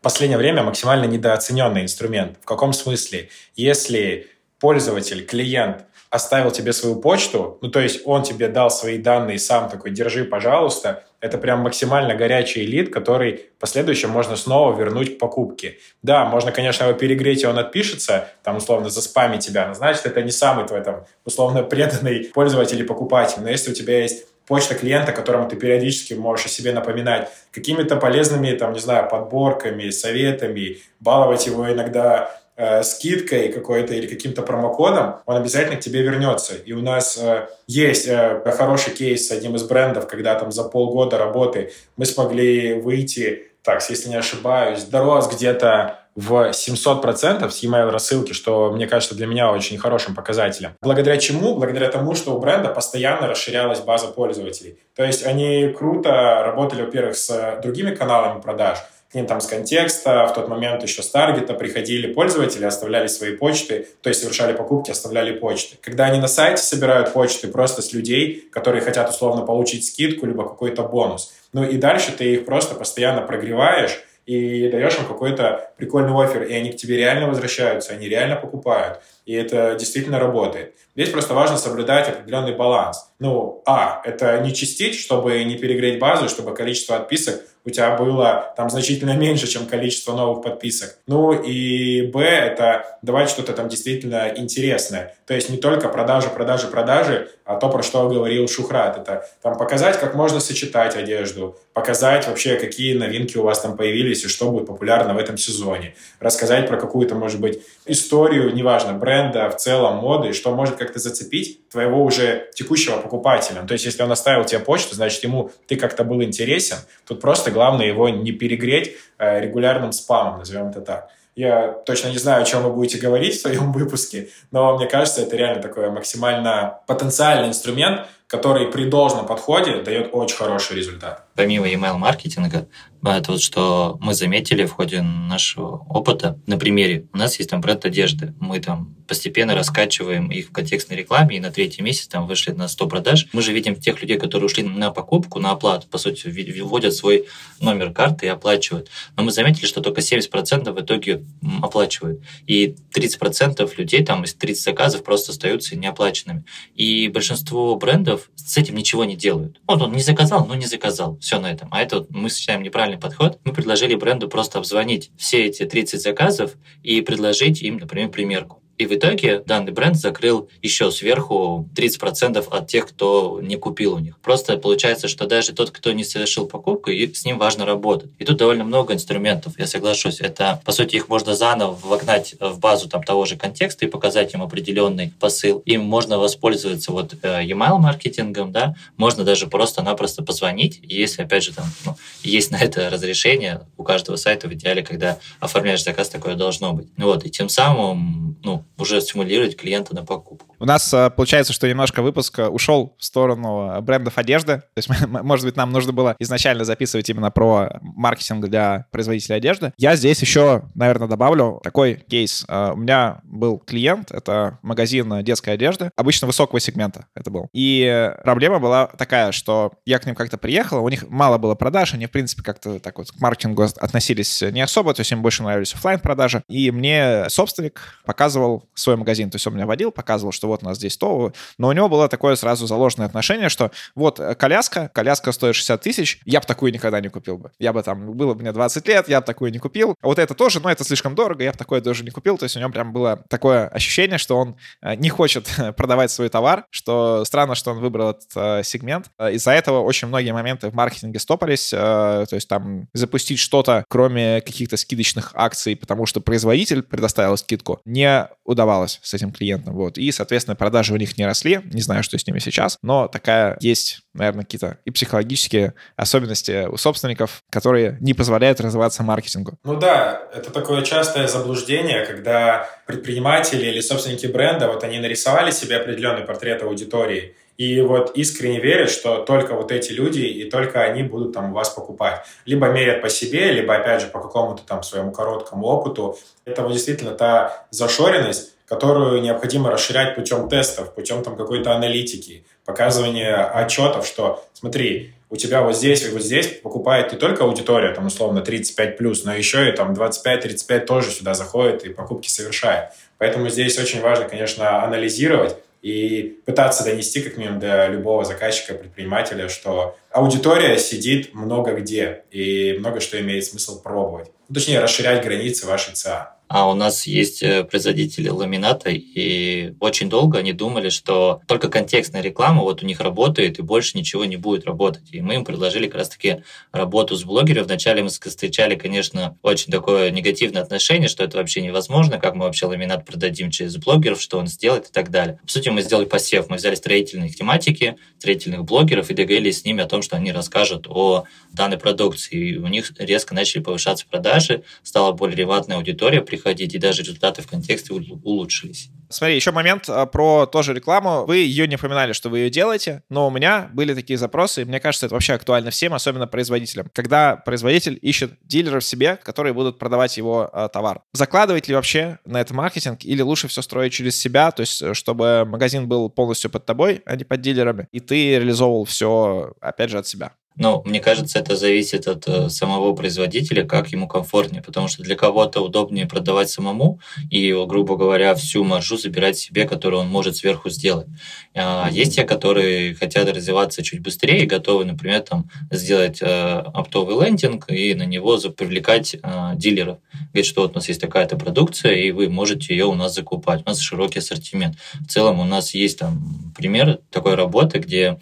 в последнее время максимально недооцененный инструмент. В каком смысле? Если пользователь, клиент оставил тебе свою почту, ну, то есть он тебе дал свои данные сам такой, держи, пожалуйста, это прям максимально горячий лид, который в последующем можно снова вернуть к покупке. Да, можно, конечно, его перегреть, и он отпишется, там, условно, заспамить тебя, но значит, это не самый твой, там, условно, преданный пользователь или покупатель. Но если у тебя есть почта клиента, которому ты периодически можешь о себе напоминать, какими-то полезными, там, не знаю, подборками, советами, баловать его иногда э, скидкой какой-то или каким-то промокодом, он обязательно к тебе вернется. И у нас э, есть э, хороший кейс с одним из брендов, когда там за полгода работы мы смогли выйти, так, если не ошибаюсь, дорос где-то в 700% с e-mail рассылки, что, мне кажется, для меня очень хорошим показателем. Благодаря чему? Благодаря тому, что у бренда постоянно расширялась база пользователей. То есть они круто работали, во-первых, с другими каналами продаж, к ним там с контекста, в тот момент еще с таргета приходили пользователи, оставляли свои почты, то есть совершали покупки, оставляли почты. Когда они на сайте собирают почты просто с людей, которые хотят условно получить скидку, либо какой-то бонус. Ну и дальше ты их просто постоянно прогреваешь, и даешь им какой-то прикольный офер, и они к тебе реально возвращаются, они реально покупают, и это действительно работает. Здесь просто важно соблюдать определенный баланс. Ну, а, это не чистить, чтобы не перегреть базу, чтобы количество отписок у тебя было там значительно [LAUGHS] меньше, чем количество новых подписок. Ну и Б, это давать что-то там действительно интересное. То есть не только продажи, продажи, продажи, а то, про что говорил Шухрат. Это там показать, как можно сочетать одежду, показать вообще, какие новинки у вас там появились и что будет популярно в этом сезоне. Рассказать про какую-то, может быть, историю, неважно, бренда, в целом моды, что может как-то зацепить твоего уже текущего покупателя. То есть если он оставил тебе почту, значит, ему ты как-то был интересен. Тут просто просто главное его не перегреть э, регулярным спамом, назовем это так. Я точно не знаю, о чем вы будете говорить в своем выпуске, но мне кажется, это реально такой максимально потенциальный инструмент, который при должном подходе дает очень хороший результат. Помимо email-маркетинга, это вот что мы заметили в ходе нашего опыта на примере. У нас есть там бренд одежды. Мы там постепенно раскачиваем их в контекстной рекламе, и на третий месяц там вышли на 100 продаж. Мы же видим тех людей, которые ушли на покупку, на оплату, по сути, вводят свой номер карты и оплачивают. Но мы заметили, что только 70% в итоге оплачивают. И 30% людей, там из 30 заказов просто остаются неоплаченными. И большинство брендов с этим ничего не делают. Вот он не заказал, но не заказал. Все на этом. А это вот мы считаем неправильный подход. Мы предложили бренду просто обзвонить все эти 30 заказов и предложить им, например, примерку И в итоге данный бренд закрыл еще сверху 30% от тех, кто не купил у них. Просто получается, что даже тот, кто не совершил покупку, с ним важно работать. И тут довольно много инструментов, я соглашусь. Это, по сути, их можно заново вогнать в базу там, того же контекста и показать им определенный посыл. Им можно воспользоваться вот э, email маркетингом, да, можно даже просто-напросто позвонить, если, опять же, там ну, есть на это разрешение у каждого сайта в идеале, когда оформляешь заказ, такое должно быть. Вот, и тем самым ну, уже стимулировать клиента на покупку. У нас э, получается, что немножко выпуск э, ушел в сторону брендов одежды. То есть, [LAUGHS] может быть, нам нужно было изначально записывать именно про маркетинг для производителя одежды. Я здесь еще, наверное, добавлю такой кейс. У меня был клиент, это магазин детской одежды, обычно высокого сегмента это был. И проблема была такая, что я к ним как-то приехал, у них мало было продаж, они, в принципе, как-то так вот к маркетингу относились не особо, то есть им больше нравились офлайн продажи И мне собственник показывал свой магазин, то есть он меня водил, показывал, что вот у нас здесь то, но у него было такое сразу заложенное отношение, что вот коляска, коляска стоит 60 тысяч, я бы такую никогда не купил бы. Я бы там, было бы мне 20 лет, я бы такую не купил. А вот это тоже, но это слишком дорого, я бы такое тоже не купил. То есть у него прям было такое ощущение, что он э, не хочет [LAUGHS] продавать свой товар, что странно, что он выбрал этот э, сегмент. Э, из-за этого очень многие моменты в маркетинге стопались, то есть там запустить что-то, кроме каких-то скидочных акций, потому что производитель предоставил скидку, не удавалось с этим клиентом. Вот. И, соответственно, продажи у них не росли. Не знаю, что с ними сейчас, но такая есть, наверное, какие-то и психологические особенности у собственников, которые не позволяют развиваться маркетингу. Ну да, это такое частое заблуждение, когда предприниматели или собственники бренда, вот они нарисовали себе определенный портрет аудитории, и вот искренне верят, что только вот эти люди и только они будут там у вас покупать. Либо мерят по себе, либо, опять же, по какому-то там своему короткому опыту. Это вот действительно та зашоренность, которую необходимо расширять путем тестов, путем там какой-то аналитики, показывания отчетов, что смотри, у тебя вот здесь и вот здесь покупает не только аудитория, там условно 35+, но еще и там 25-35 тоже сюда заходит и покупки совершает. Поэтому здесь очень важно, конечно, анализировать, и пытаться донести как минимум до любого заказчика, предпринимателя, что аудитория сидит много где, и много что имеет смысл пробовать. Ну, точнее, расширять границы вашей ЦА. А у нас есть э, производители ламината, и очень долго они думали, что только контекстная реклама вот у них работает, и больше ничего не будет работать. И мы им предложили как раз-таки работу с блогером. Вначале мы встречали, конечно, очень такое негативное отношение, что это вообще невозможно, как мы вообще ламинат продадим через блогеров, что он сделает и так далее. По сути, мы сделали посев. Мы взяли строительные тематики, строительных блогеров и договорились с ними о том, что они расскажут о данной продукции. И у них резко начали повышаться продажи, стала более релевантная аудитория, приходить, и даже результаты в контексте улучшились. Смотри, еще момент а, про тоже рекламу. Вы ее не упоминали, что вы ее делаете, но у меня были такие запросы, и мне кажется, это вообще актуально всем, особенно производителям. Когда производитель ищет дилеров себе, которые будут продавать его а, товар. Закладывать ли вообще на это маркетинг, или лучше все строить через себя, то есть э, чтобы магазин был полностью под тобой, а не под дилерами, и ты реализовывал все, опять же, от себя? Ну, мне кажется, это зависит от э, самого производителя, как ему комфортнее, потому что для кого-то удобнее продавать самому и, грубо говоря, всю маржу забирать себе, которую он может сверху сделать. А есть те, которые хотят развиваться чуть быстрее и готовы, например, там, сделать э, оптовый лендинг и на него привлекать э, дилеров. Говорит, что вот у нас есть такая-то продукция, и вы можете ее у нас закупать. У нас широкий ассортимент. В целом у нас есть там пример такой работы, где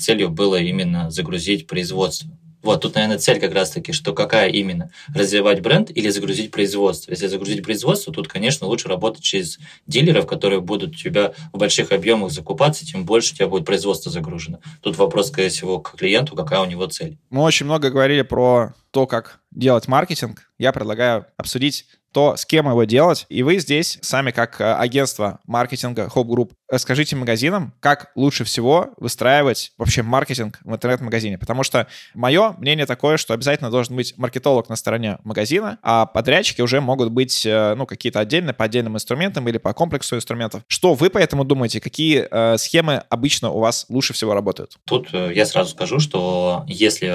целью было именно загрузить загрузить производство. Вот, тут, наверное, цель как раз-таки, что какая именно? Развивать бренд или загрузить производство? Если загрузить производство, тут, конечно, лучше работать через дилеров, которые будут у тебя в больших объемах закупаться, тем больше у тебя будет производство загружено. Тут вопрос, скорее всего, к клиенту, какая у него цель. Мы очень много говорили про то, как делать маркетинг. Я предлагаю обсудить то с кем его делать. И вы здесь сами как э, агентство маркетинга Hope Group расскажите магазинам, как лучше всего выстраивать вообще маркетинг в интернет-магазине. Потому что мое мнение такое, что обязательно должен быть маркетолог на стороне магазина, а подрядчики уже могут быть э, ну, какие-то отдельные по отдельным инструментам или по комплексу инструментов. Что вы по этому думаете? Какие э, схемы обычно у вас лучше всего работают? Тут э, я сразу скажу, что если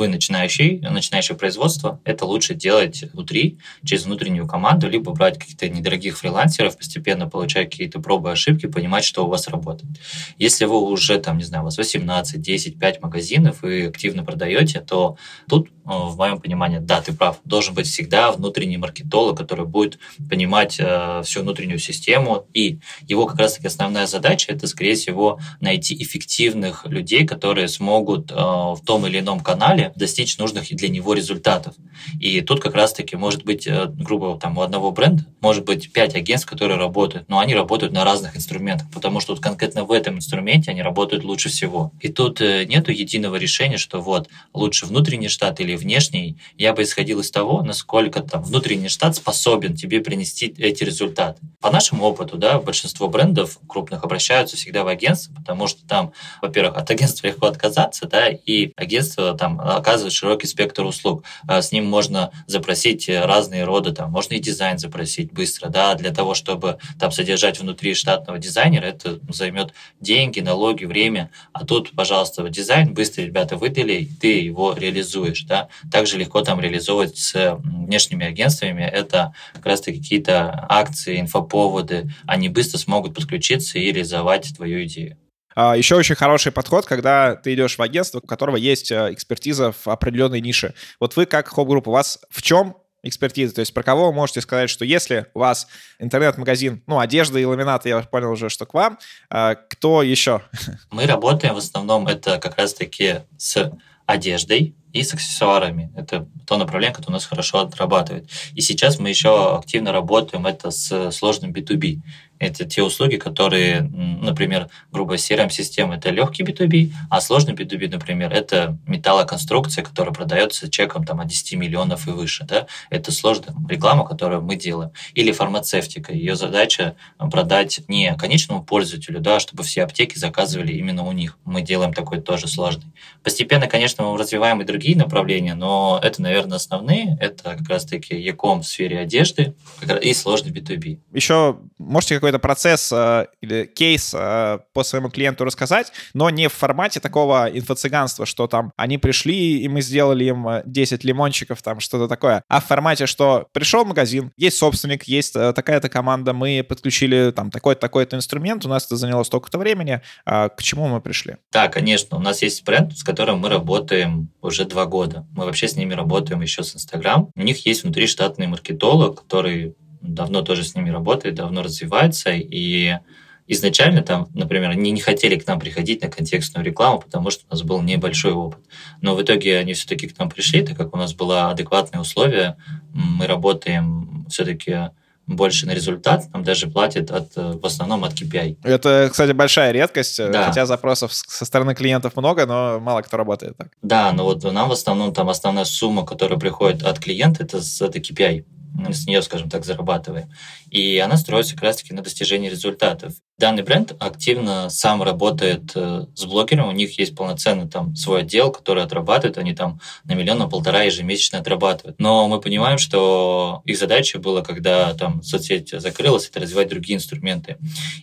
вы начинающий, начинающее производство, это лучше делать внутри, через внутреннюю команду, либо брать каких-то недорогих фрилансеров, постепенно получать какие-то пробы, ошибки, понимать, что у вас работает. Если вы уже, там, не знаю, у вас 18, 10, 5 магазинов и активно продаете, то тут в моем понимании, да, ты прав, должен быть всегда внутренний маркетолог, который будет понимать э, всю внутреннюю систему, и его как раз-таки основная задача – это, скорее всего, найти эффективных людей, которые смогут э, в том или ином канале достичь нужных для него результатов. И тут как раз-таки может быть, э, грубо там, у одного бренда может быть пять агентств, которые работают, но они работают на разных инструментах, потому что вот конкретно в этом инструменте они работают лучше всего. И тут э, нету единого решения, что вот лучше внутренний штат или внешний. Я бы исходил из того, насколько там внутренний штат способен тебе принести эти результаты. По нашему опыту, да, большинство брендов крупных обращаются всегда в агентство, потому что там, во-первых, от агентства легко отказаться, да, и агентство там оказывает широкий спектр услуг. А с ним можно запросить разные роды, там, можно и дизайн запросить быстро, да, для того, чтобы там содержать внутри штатного дизайнера, это займет деньги, налоги, время, а тут, пожалуйста, дизайн быстро ребята выдали, ты его реализуешь, да. Также легко там реализовывать с внешними агентствами, это как раз таки какие-то акции, инфоповоды, они быстро смогут подключиться и реализовать твою идею. А, Еще очень хороший подход, когда ты идешь в агентство, у которого есть э, экспертиза в определенной нише. Вот вы как хоп-группа, у вас в чем экспертиза? То есть про кого вы можете сказать, что если у вас интернет-магазин, ну, одежда и ламинаты, я понял уже, что к вам, а, кто еще? Мы работаем в основном это как раз-таки с одеждой и с аксессуарами. Это то направление, которое у нас хорошо отрабатывает. И сейчас мы еще активно работаем это с сложным B2B. Это те услуги, которые, например, грубо CRM-система – это легкий B2B, а сложный B2B, например, это металлоконструкция, которая продается чеком там, от 10 миллионов и выше. Да? Это сложная реклама, которую мы делаем. Или фармацевтика. Ее задача продать не конечному пользователю, да, чтобы все аптеки заказывали именно у них. Мы делаем такой тоже сложный. Постепенно, конечно, мы развиваем и другие направления, но это, наверное, основные. Это как раз-таки Яком в сфере одежды и сложный B2B. Еще можете какой какой-то процесс э, или кейс э, по своему клиенту рассказать, но не в формате такого инфо-цыганства, что там они пришли, и мы сделали им 10 э, лимончиков, там что-то такое, а в формате, что пришел магазин, есть собственник, есть э, такая-то команда, мы подключили там такой-то, такой-то инструмент, у нас это заняло столько-то времени, а к чему мы пришли? Да, конечно, у нас есть бренд, с которым мы работаем уже два года. Мы вообще с ними работаем еще с Инстаграм. У них есть внутри штатный маркетолог, который давно тоже с ними работает, давно развивается, и изначально там, например, они не хотели к нам приходить на контекстную рекламу, потому что у нас был небольшой опыт. Но в итоге они все-таки к нам пришли, так как у нас было адекватные условия, мы работаем все-таки больше на результат, нам даже платят от, в основном от KPI. Это, кстати, большая редкость, да. хотя запросов со стороны клиентов много, но мало кто работает так. Да, но вот нам в основном там основная сумма, которая приходит от клиента, это, это KPI с нее, скажем так, зарабатываем. И она строится как раз-таки на достижении результатов. Данный бренд активно сам работает э, с блогером, у них есть полноценный там свой отдел, который отрабатывает, они там на миллион, на полтора ежемесячно отрабатывают. Но мы понимаем, что их задача была, когда там соцсеть закрылась, это развивать другие инструменты.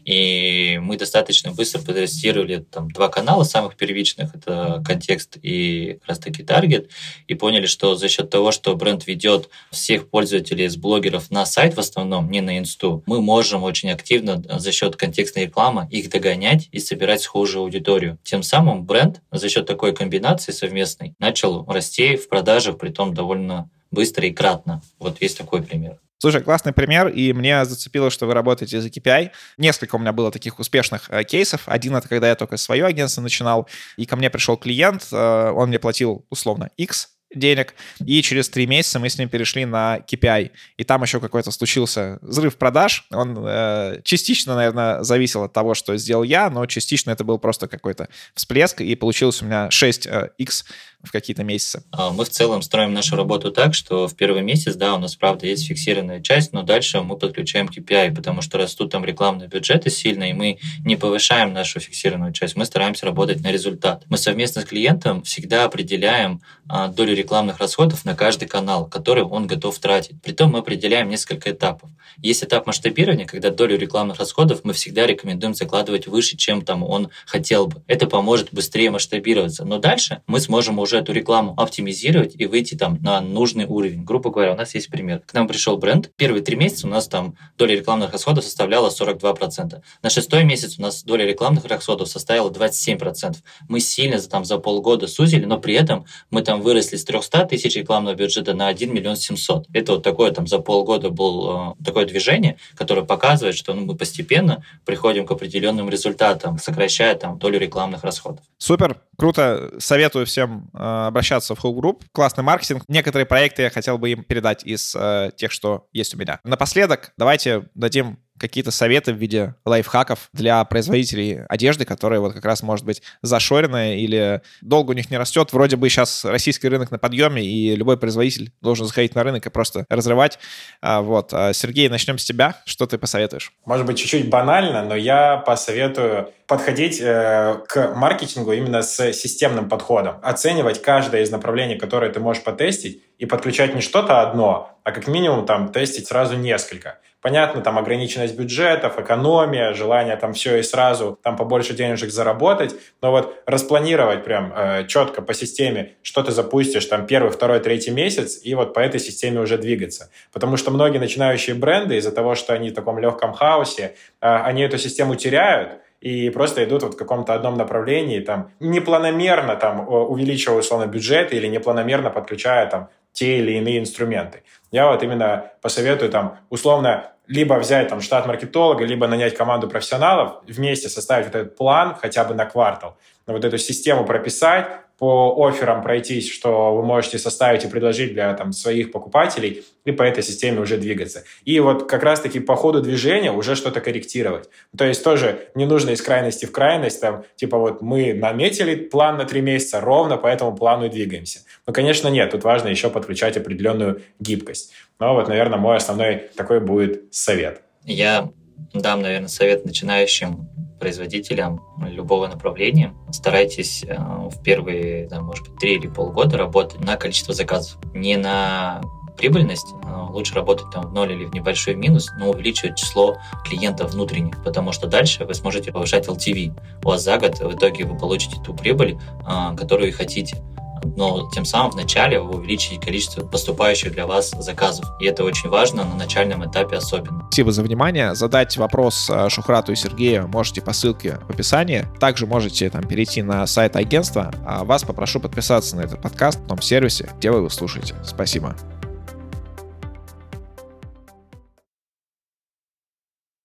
И мы достаточно быстро протестировали там два канала самых первичных, это контекст и как раз таки таргет, и поняли, что за счет того, что бренд ведет всех пользователей из блогеров на сайт в основном, не на инсту, мы можем очень активно за счет контекста контекстная реклама, их догонять и собирать схожую аудиторию. Тем самым бренд за счет такой комбинации совместной начал расти в продажах, при том довольно быстро и кратно. Вот есть такой пример. Слушай, классный пример, и мне зацепило, что вы работаете за KPI. Несколько у меня было таких успешных э, кейсов. Один — это когда я только свое агентство начинал, и ко мне пришел клиент, э, он мне платил условно X денег, и через три месяца мы с ним перешли на KPI. И там еще какой-то случился взрыв продаж. Он э, частично, наверное, зависел от того, что сделал я, но частично это был просто какой-то всплеск, и получилось у меня 6x э, в какие-то месяцы? А, мы в целом строим нашу работу так, что в первый месяц, да, у нас, правда, есть фиксированная часть, но дальше мы подключаем KPI, потому что растут там рекламные бюджеты сильно, и мы не повышаем нашу фиксированную часть, мы стараемся работать на результат. Мы совместно с клиентом всегда определяем а, долю рекламных расходов на каждый канал, который он готов тратить. Притом мы определяем несколько этапов. Есть этап масштабирования, когда долю рекламных расходов мы всегда рекомендуем закладывать выше, чем там он хотел бы. Это поможет быстрее масштабироваться. Но дальше мы сможем уже эту рекламу оптимизировать и выйти там на нужный уровень. Грубо говоря, у нас есть пример. К нам пришел бренд, первые три месяца у нас там доля рекламных расходов составляла 42%. На шестой месяц у нас доля рекламных расходов составила 27%. Мы сильно там, за полгода сузили, но при этом мы там выросли с 300 тысяч рекламного бюджета на 1 миллион 700. Это вот такое там за полгода было э, такое движение, которое показывает, что ну, мы постепенно приходим к определенным результатам, сокращая там долю рекламных расходов. Супер, круто. Советую всем обращаться в Whole Group. Классный маркетинг. Некоторые проекты я хотел бы им передать из э, тех, что есть у меня. Напоследок, давайте дадим какие-то советы в виде лайфхаков для производителей одежды, которые вот как раз, может быть, зашоренные или долго у них не растет. Вроде бы сейчас российский рынок на подъеме, и любой производитель должен заходить на рынок и просто разрывать. А, вот. А, Сергей, начнем с тебя. Что ты посоветуешь? Может быть, чуть-чуть банально, но я посоветую подходить э, к маркетингу именно с системным подходом. Оценивать каждое из направлений, которое ты можешь потестить, и подключать не что-то одно, а как минимум там тестить сразу несколько. Понятно, там ограниченность бюджетов, экономия, желание там все и сразу там побольше денежек заработать, но вот распланировать прям э, четко по системе, что ты запустишь там первый, второй, третий месяц, и вот по этой системе уже двигаться. Потому что многие начинающие бренды из-за того, что они в таком легком хаосе, э, они эту систему теряют, и просто идут вот в каком-то одном направлении, там, непланомерно там увеличивая условно бюджет или непланомерно подключая там те или иные инструменты. Я вот именно посоветую там условно либо взять там штат маркетолога, либо нанять команду профессионалов, вместе составить вот этот план хотя бы на квартал, вот эту систему прописать, по офферам пройтись, что вы можете составить и предложить для там, своих покупателей, и по этой системе уже двигаться. И вот как раз-таки по ходу движения уже что-то корректировать. То есть тоже не нужно из крайности в крайность, там, типа вот мы наметили план на три месяца, ровно по этому плану и двигаемся. Но, конечно, нет, тут важно еще подключать определенную гибкость. Но вот, наверное, мой основной такой будет совет. Я дам, наверное, совет начинающим производителям любого направления. Старайтесь э, в первые, да, может быть, три или полгода работать на количество заказов, не на прибыльность, а лучше работать там в ноль или в небольшой минус, но увеличивать число клиентов внутренних, потому что дальше вы сможете повышать LTV. У вас за год в итоге вы получите ту прибыль, а, которую хотите но тем самым вначале вы увеличите количество поступающих для вас заказов. И это очень важно на начальном этапе особенно. Спасибо за внимание. Задать вопрос э, Шухрату и Сергею можете по ссылке в описании. Также можете там перейти на сайт агентства. А вас попрошу подписаться на этот подкаст в том сервисе, где вы его слушаете. Спасибо.